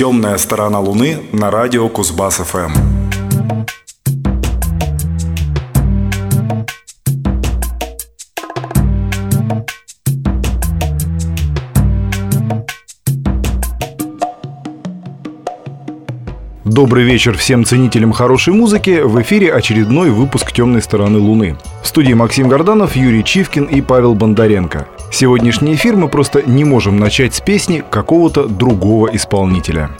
Темная сторона Луны на радио Кузбасс ФМ. Добрый вечер всем ценителям хорошей музыки. В эфире очередной выпуск «Темной стороны Луны». В студии Максим Горданов, Юрий Чивкин и Павел Бондаренко. Сегодняшний эфир мы просто не можем начать с песни какого-то другого исполнителя.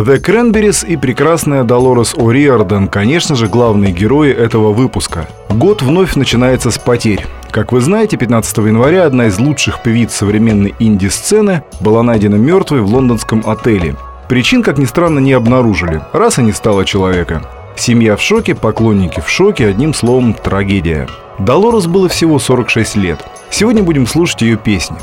The Cranberries и прекрасная Долорес О'Риордан, конечно же, главные герои этого выпуска. Год вновь начинается с потерь. Как вы знаете, 15 января одна из лучших певиц современной инди-сцены была найдена мертвой в лондонском отеле. Причин, как ни странно, не обнаружили. Раз и не стало человека. Семья в шоке, поклонники в шоке, одним словом, трагедия. Долорес было всего 46 лет. Сегодня будем слушать ее песни.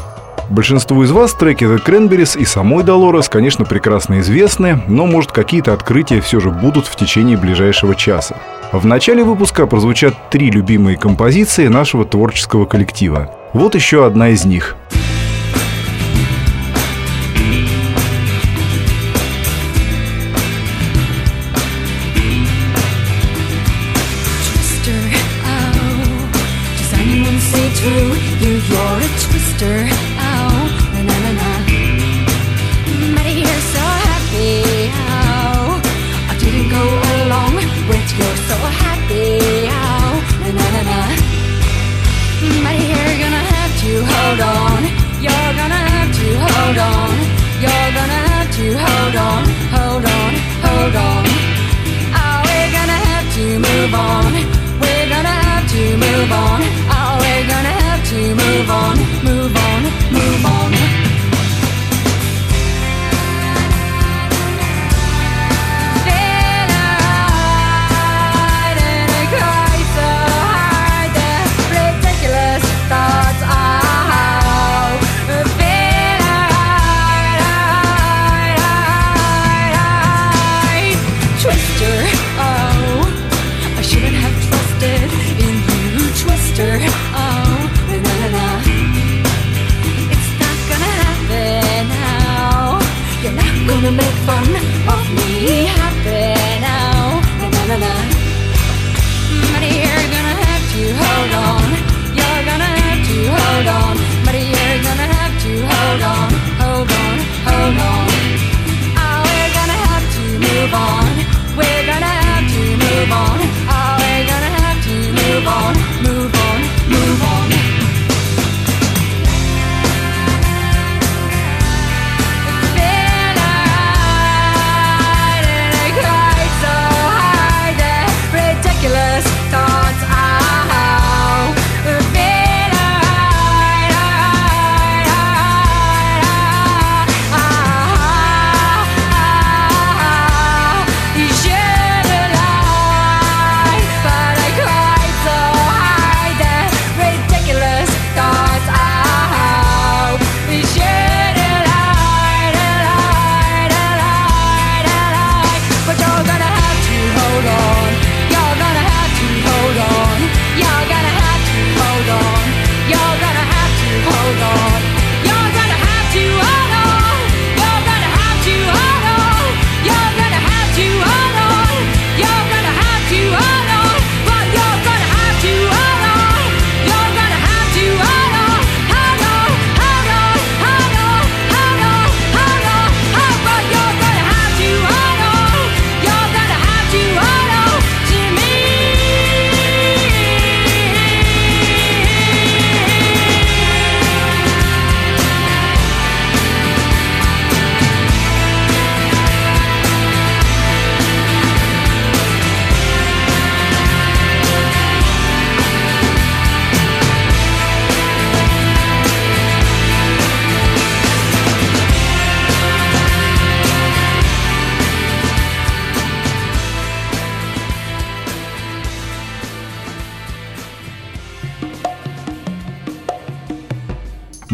Большинству из вас треки The Cranberries и самой Долорес, конечно, прекрасно известны, но, может, какие-то открытия все же будут в течение ближайшего часа. В начале выпуска прозвучат три любимые композиции нашего творческого коллектива. Вот еще одна из них – You're a twister.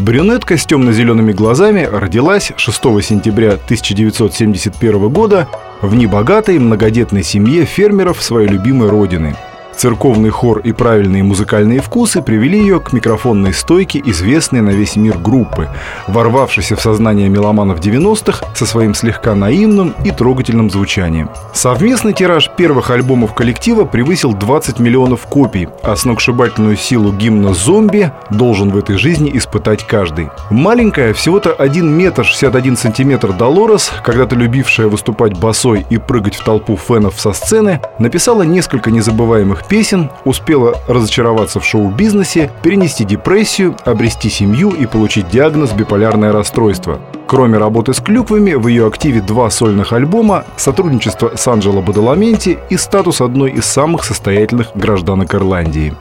Брюнетка с темно-зелеными глазами родилась 6 сентября 1971 года в небогатой многодетной семье фермеров своей любимой родины – Церковный хор и правильные музыкальные вкусы привели ее к микрофонной стойке известной на весь мир группы, ворвавшейся в сознание меломанов 90-х со своим слегка наивным и трогательным звучанием. Совместный тираж первых альбомов коллектива превысил 20 миллионов копий, а сногсшибательную силу гимна «Зомби» должен в этой жизни испытать каждый. Маленькая, всего-то 1 метр 61 сантиметр Долорес, когда-то любившая выступать босой и прыгать в толпу фенов со сцены, написала несколько незабываемых песен, успела разочароваться в шоу-бизнесе, перенести депрессию, обрести семью и получить диагноз биполярное расстройство. Кроме работы с клюквами, в ее активе два сольных альбома, сотрудничество с Анджело Бадаламенти и статус одной из самых состоятельных гражданок Ирландии.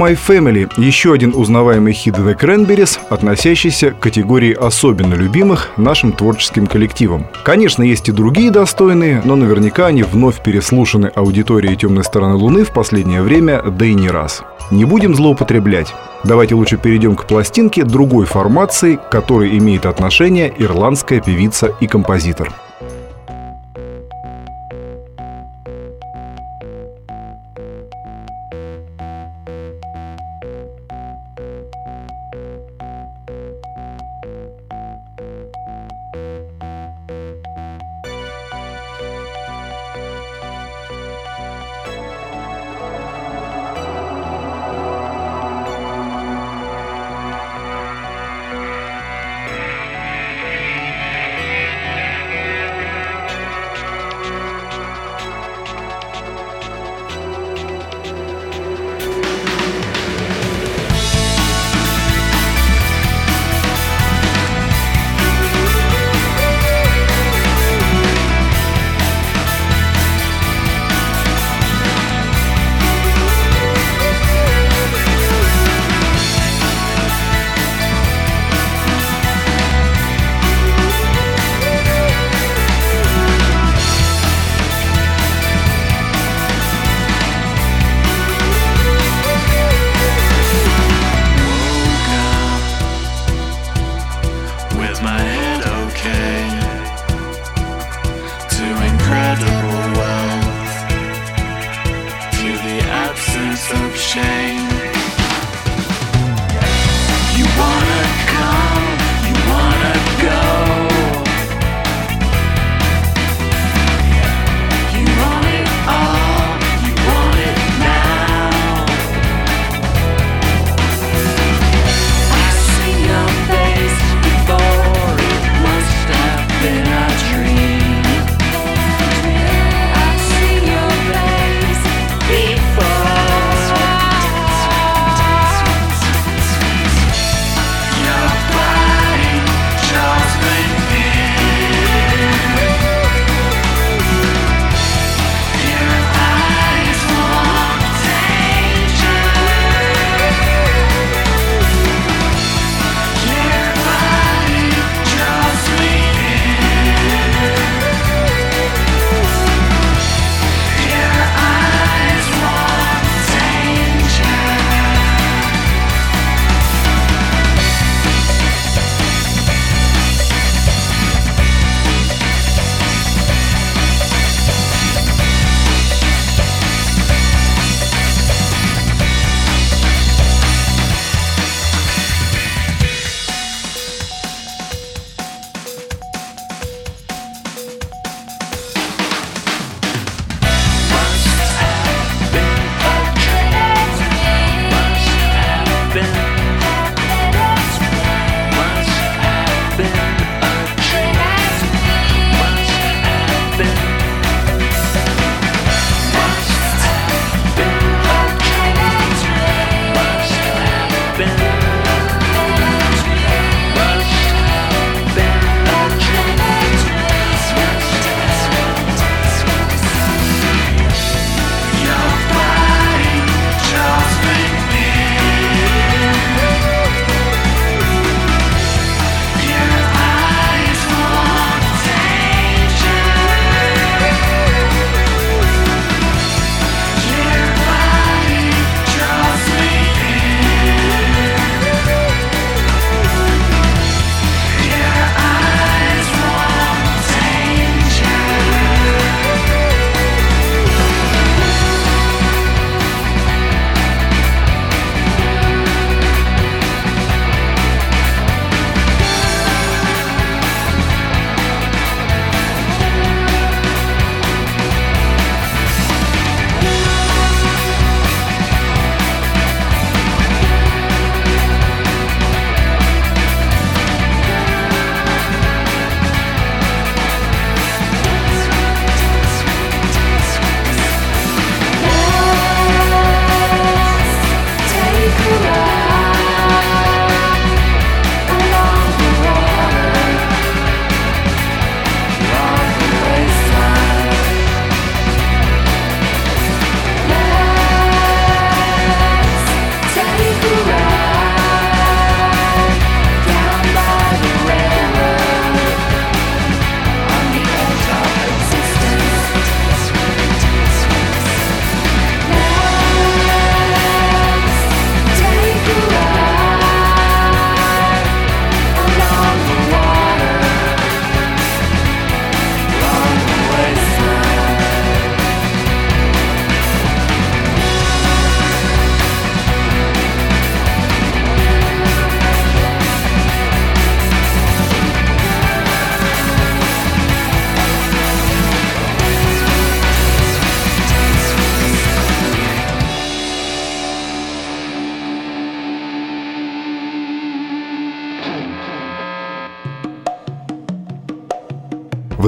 My Family – еще один узнаваемый хит The Cranberries, относящийся к категории особенно любимых нашим творческим коллективам. Конечно, есть и другие достойные, но наверняка они вновь переслушаны аудиторией «Темной стороны Луны» в последнее время, да и не раз. Не будем злоупотреблять. Давайте лучше перейдем к пластинке другой формации, к которой имеет отношение ирландская певица и композитор.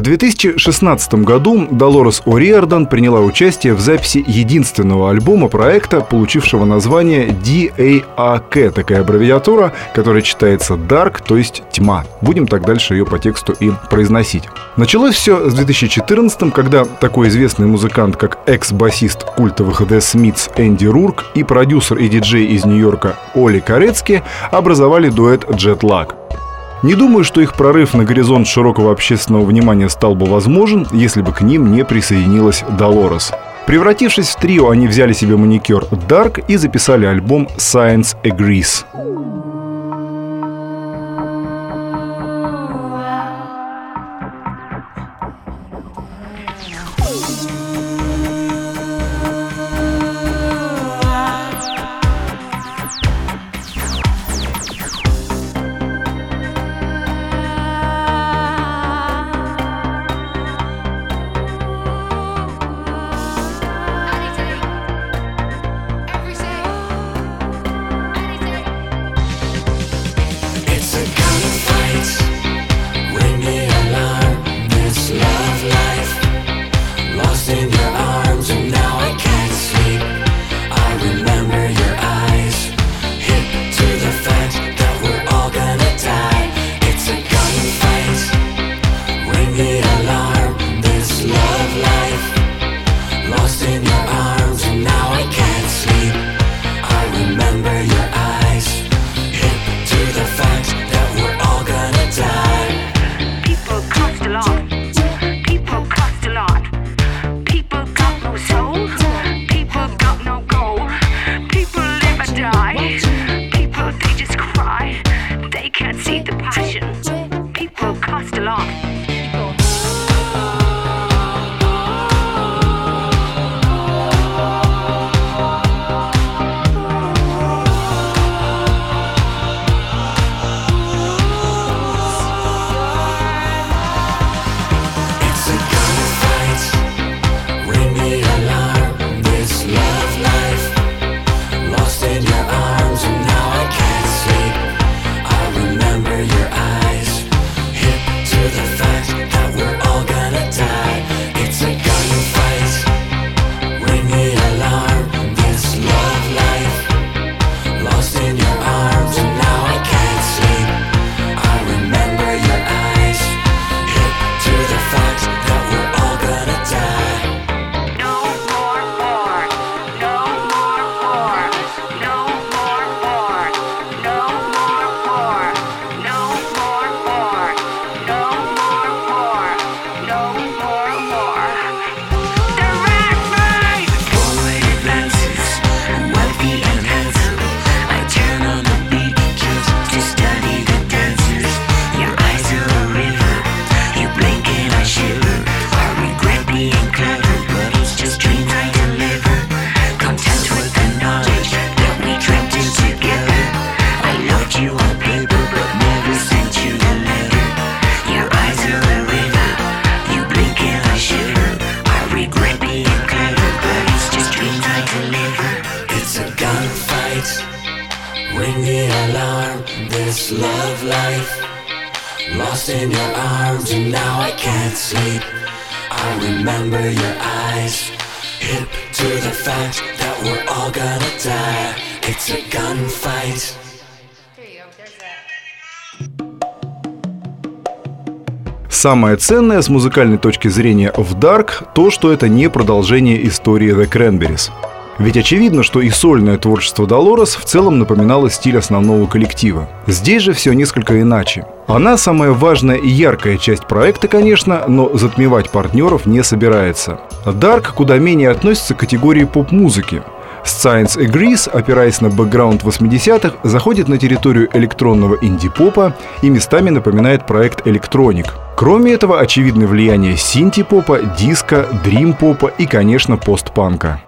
2016 году Долорес О'Риордан приняла участие в записи единственного альбома проекта, получившего название DAAK, такая аббревиатура, которая читается Dark, то есть тьма. Будем так дальше ее по тексту и произносить. Началось все с 2014 когда такой известный музыкант, как экс-басист культовых The Smiths Энди Рурк и продюсер и диджей из Нью-Йорка Оли Корецки образовали дуэт Jet Lag. Не думаю, что их прорыв на горизонт широкого общественного внимания стал бы возможен, если бы к ним не присоединилась Долорес. Превратившись в трио, они взяли себе маникюр Dark и записали альбом Science Agrees. Самое ценное с музыкальной точки зрения в Dark то, что это не продолжение истории The Cranberries. Ведь очевидно, что и сольное творчество Долорес в целом напоминало стиль основного коллектива. Здесь же все несколько иначе. Она самая важная и яркая часть проекта, конечно, но затмевать партнеров не собирается. Dark куда менее относится к категории поп-музыки. Science Agrees, опираясь на бэкграунд 80-х, заходит на территорию электронного инди-попа и местами напоминает проект «Электроник». Кроме этого, очевидно влияние синти-попа, диска, дрим-попа и, конечно, постпанка.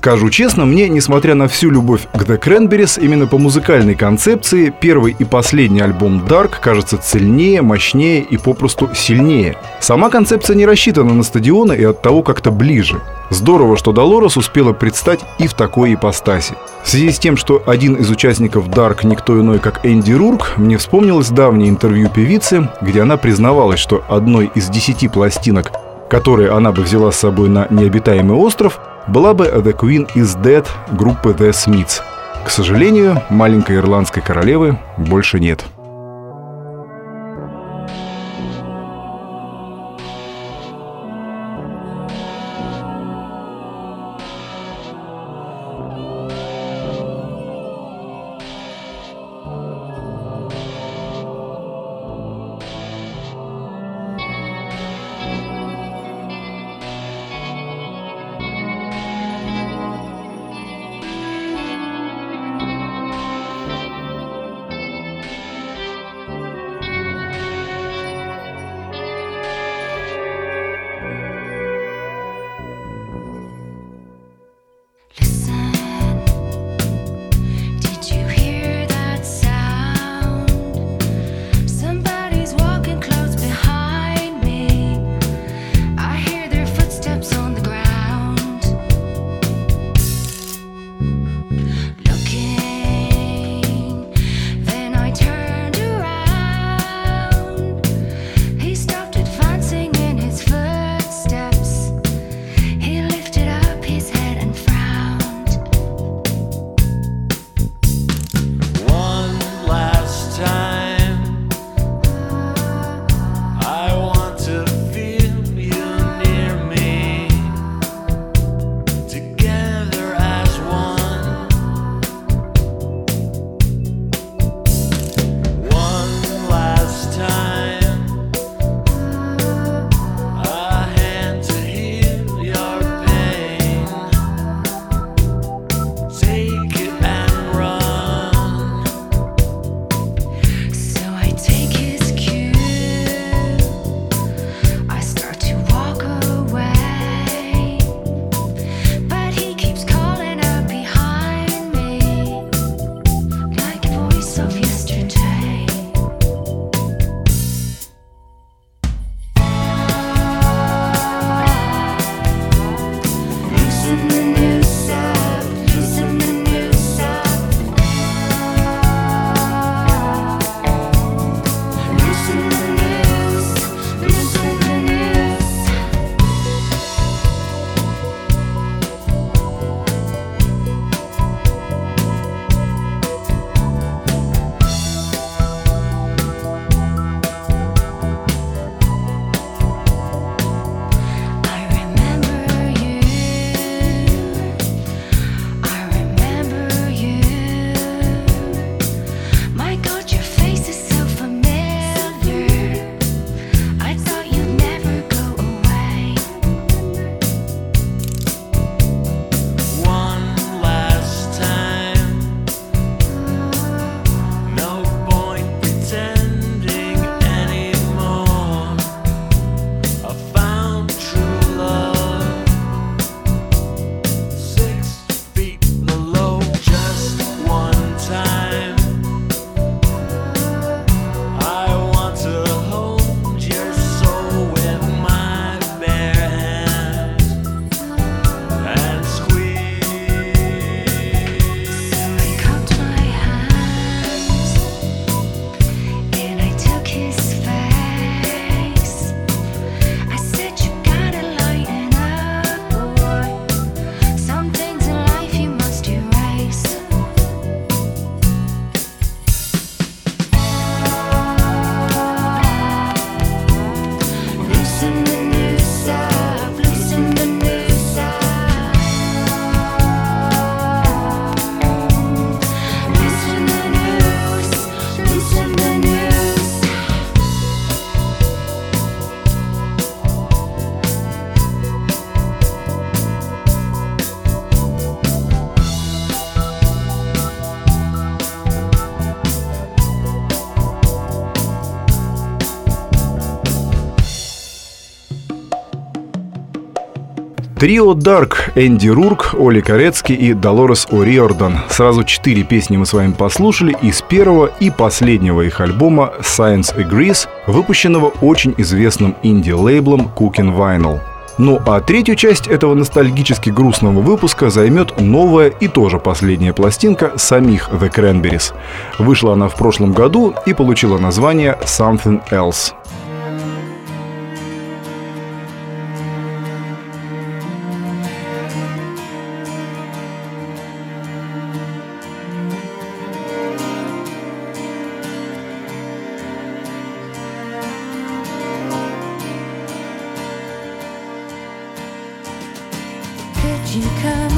Скажу честно, мне, несмотря на всю любовь к The Cranberries, именно по музыкальной концепции первый и последний альбом Dark кажется цельнее, мощнее и попросту сильнее. Сама концепция не рассчитана на стадионы и от того как-то ближе. Здорово, что Долорес успела предстать и в такой ипостаси. В связи с тем, что один из участников Dark никто иной, как Энди Рурк, мне вспомнилось давнее интервью певицы, где она признавалась, что одной из десяти пластинок, которые она бы взяла с собой на необитаемый остров, была бы The Queen is Dead группы The Smiths. К сожалению, маленькой ирландской королевы больше нет. Трио Dark, Энди Рурк, Оли Корецкий и Долорес О'Риордан. Сразу четыре песни мы с вами послушали из первого и последнего их альбома Science Agrees, выпущенного очень известным инди-лейблом Cooking Vinyl. Ну а третью часть этого ностальгически грустного выпуска займет новая и тоже последняя пластинка самих The Cranberries. Вышла она в прошлом году и получила название Something Else. you come.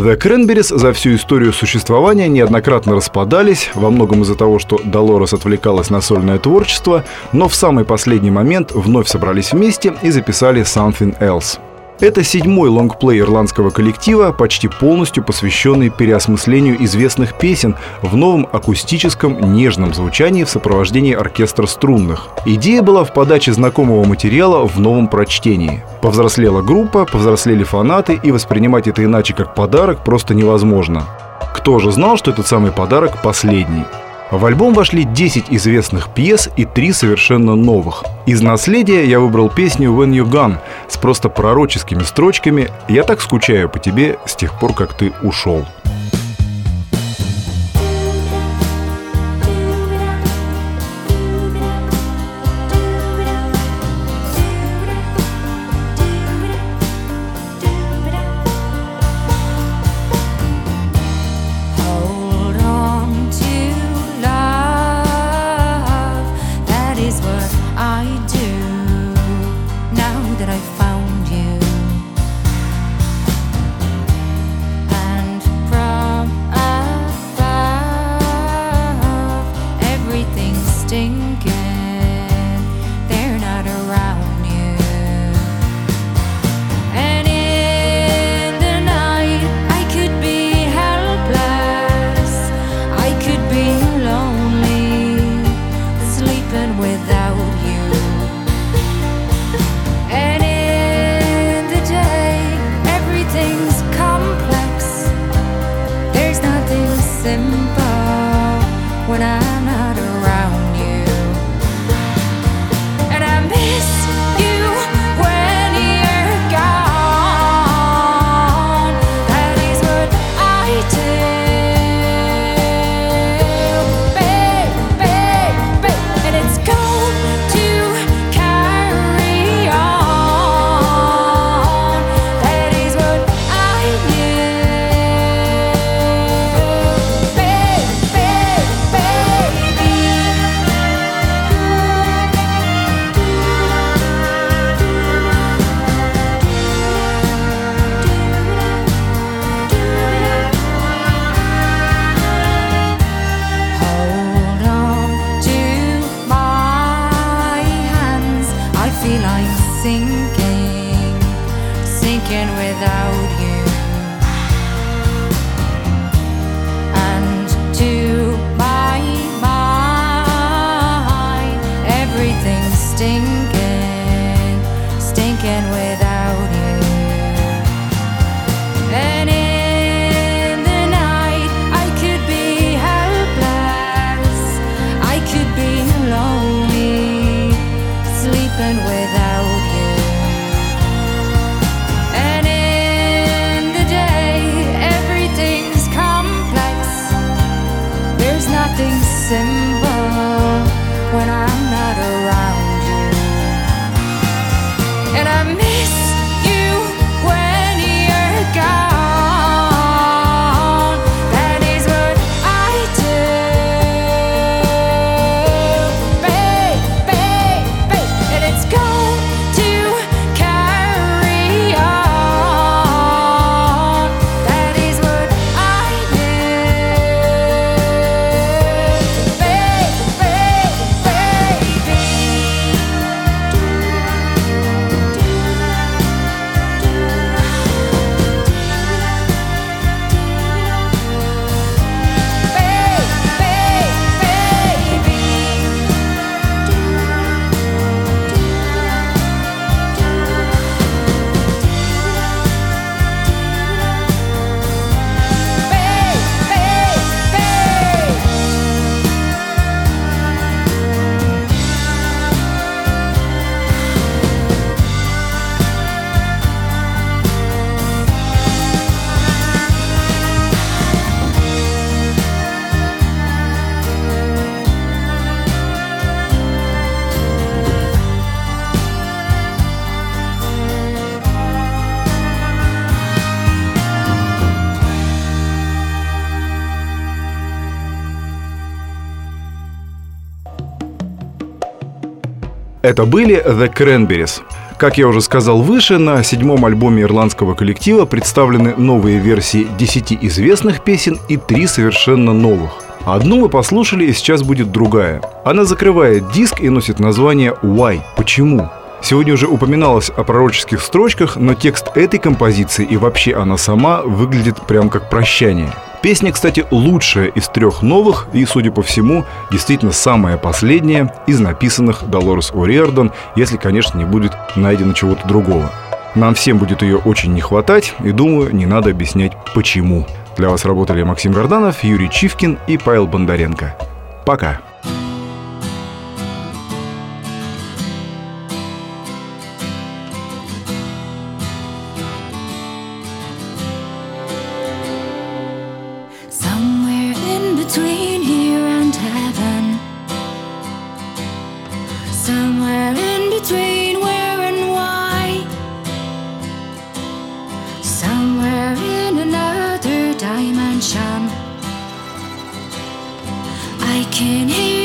The Cranberries за всю историю существования неоднократно распадались, во многом из-за того, что Долорес отвлекалась на сольное творчество, но в самый последний момент вновь собрались вместе и записали Something Else. Это седьмой лонгплей ирландского коллектива, почти полностью посвященный переосмыслению известных песен в новом акустическом нежном звучании в сопровождении оркестра струнных. Идея была в подаче знакомого материала в новом прочтении. Повзрослела группа, повзрослели фанаты, и воспринимать это иначе как подарок просто невозможно. Кто же знал, что этот самый подарок последний? В альбом вошли 10 известных пьес и 3 совершенно новых. Из наследия я выбрал песню «When You Gone» с просто пророческими строчками «Я так скучаю по тебе с тех пор, как ты ушел». wasting stinking without you. Это были The Cranberries. Как я уже сказал выше, на седьмом альбоме ирландского коллектива представлены новые версии 10 известных песен и три совершенно новых. Одну мы послушали, и сейчас будет другая. Она закрывает диск и носит название «Why?» Почему? Сегодня уже упоминалось о пророческих строчках, но текст этой композиции и вообще она сама выглядит прям как прощание. Песня, кстати, лучшая из трех новых и, судя по всему, действительно самая последняя из написанных Долорес О'Риордан, если, конечно, не будет найдено чего-то другого. Нам всем будет ее очень не хватать, и думаю, не надо объяснять почему. Для вас работали Максим Горданов, Юрий Чивкин и Павел Бондаренко. Пока. Can hear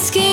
Skin.